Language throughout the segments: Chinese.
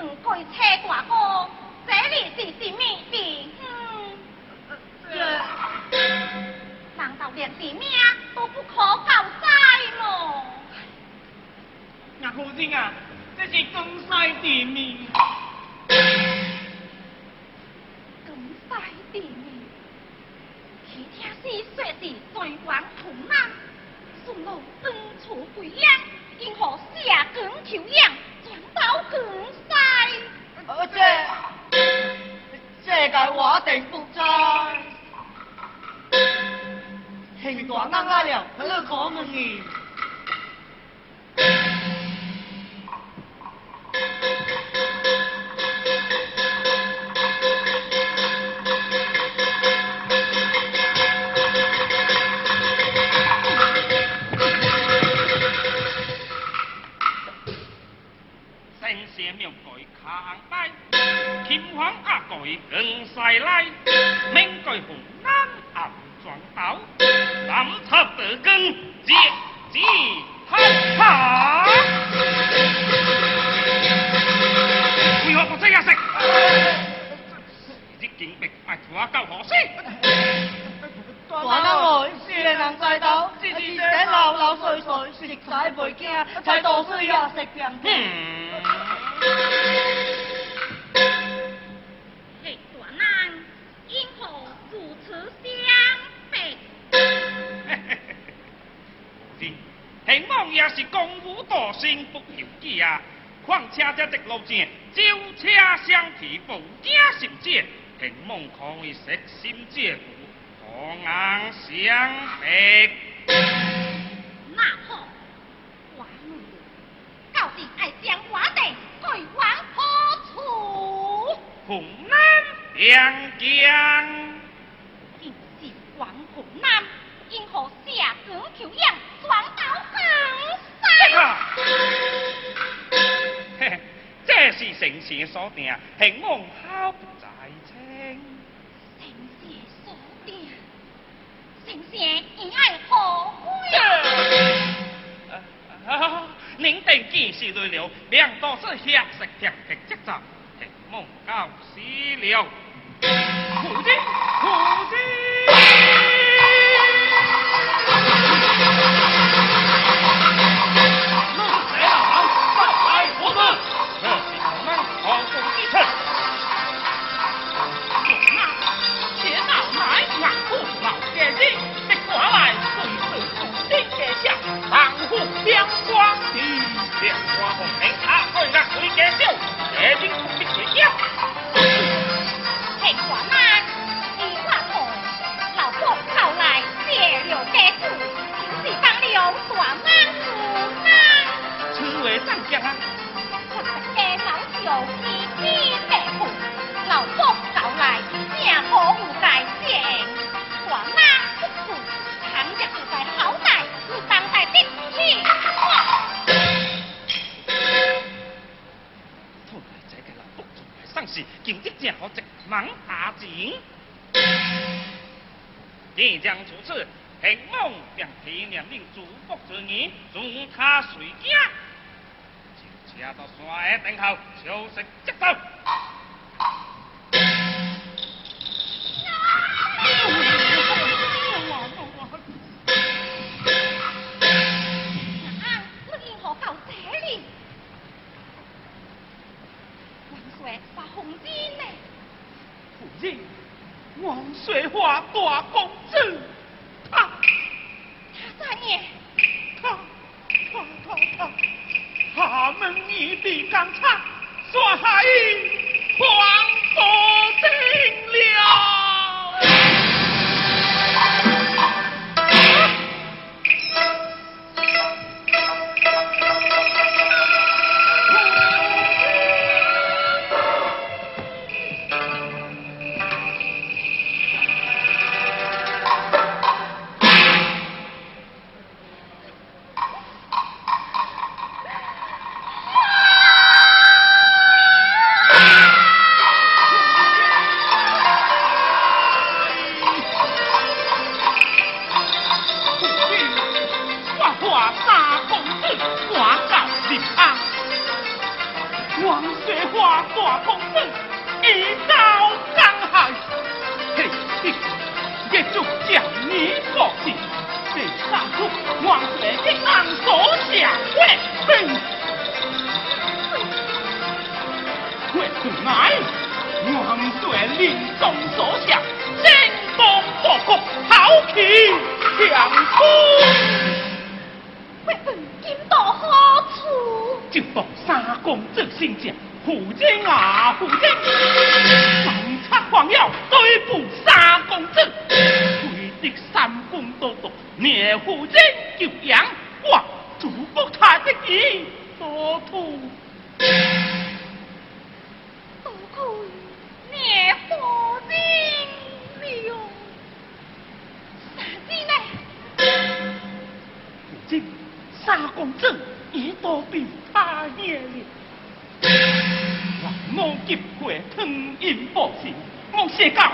请问各位车大哥，这里是什么地方？这难道连地名都不可交代么？娘夫人啊，这是江西地名。江西地名，其听是说是在王同安，顺路登处贵阳，因何下更求阳，转到更而这这个我定不知。行大人啊了，去可问伊。神这老老碎碎，食晒袂惊，才多水也食病。嗯。嘿，大难，因何如此相逼？是，希望也是功夫大兴不由己啊！况且这直路线，招车相提，步惊心切，希望可以悉心借故，可硬相逼。将我哋改往何处？红南两江，竟是往河南，因何下江求阳，转到更山？这是神仙所定，希望好不在清。神仙所定，神仙以爱何归？啊！您等见识累了，两多是下食甜的节奏，希望到死了。市，求得正好一忙打钱。即将出此，希望将提命令祝福之言，送他随家。就车到山下等候，休息即走。水华我大公子一刀刚害，嘿，也就叫你高兴。这三处王水的人所想为本，为本来王水临终所想，精风报国，豪气强出。为本今到何处？就报三公子心将，父亲啊父亲，三叉黄药对付三公子，推的三公多多，灭父亲就养，我祝福他的意。多亏灭父亲了，啥子呢？父亲，三公子已多比他爷了。我急过汤阴报信，我写到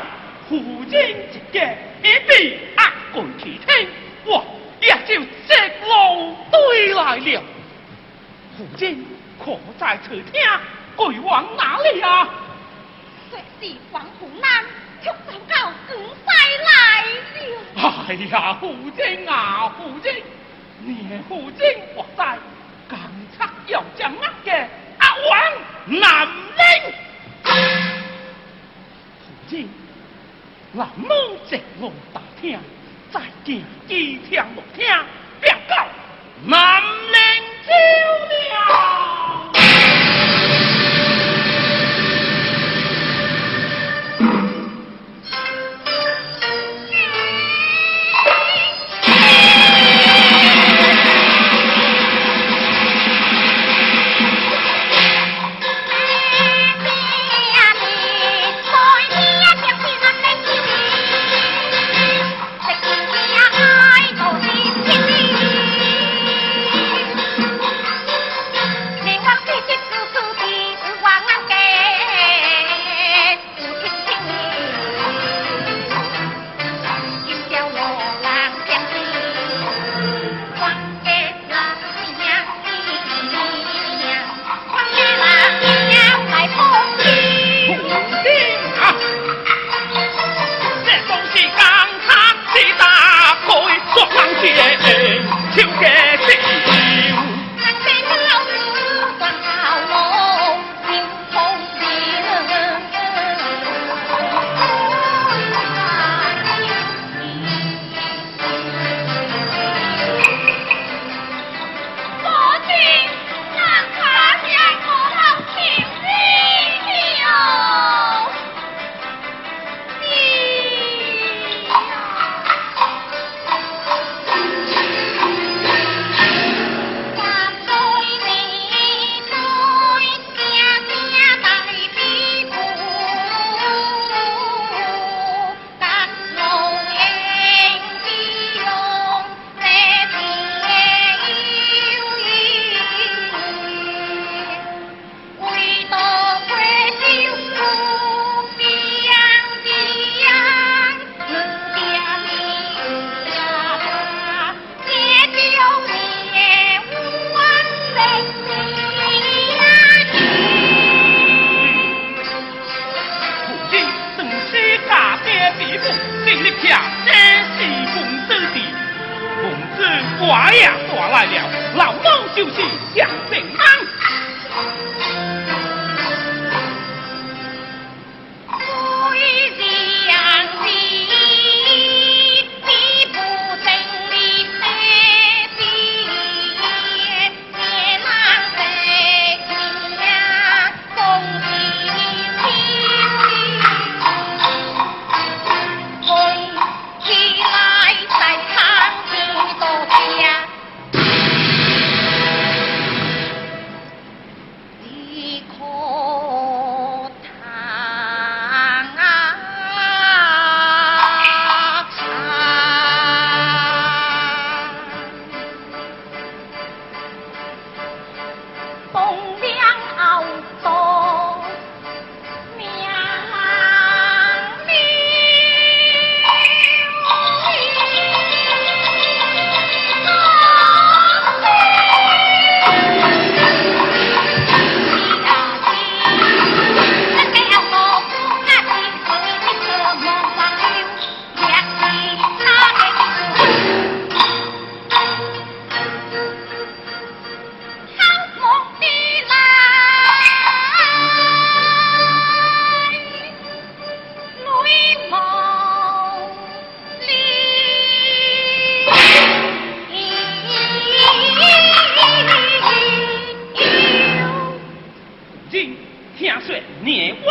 父亲一家一比压过其天，我也就直路对来了。父亲可在此听，归往哪里啊？说是往湖南，却走到广西来了。哎呀，父亲啊，父亲，你父亲我在刚才要将那个阿王南岭。父亲，南门直路打听，再见一听六听，便告南陵走了。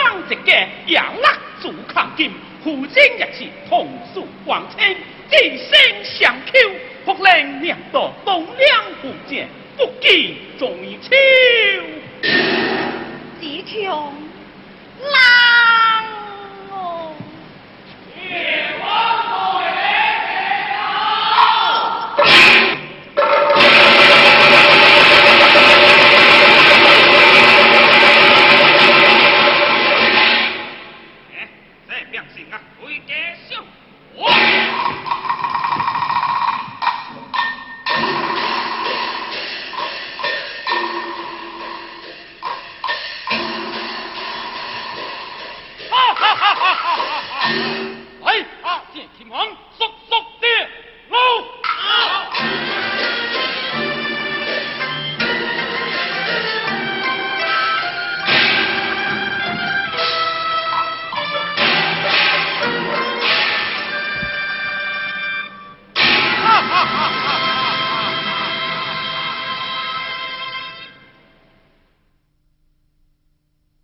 当值嘅养老主抗金，父亲也是同属皇亲，寄生相丘，福能两道东梁不见，不计中秋。子琼，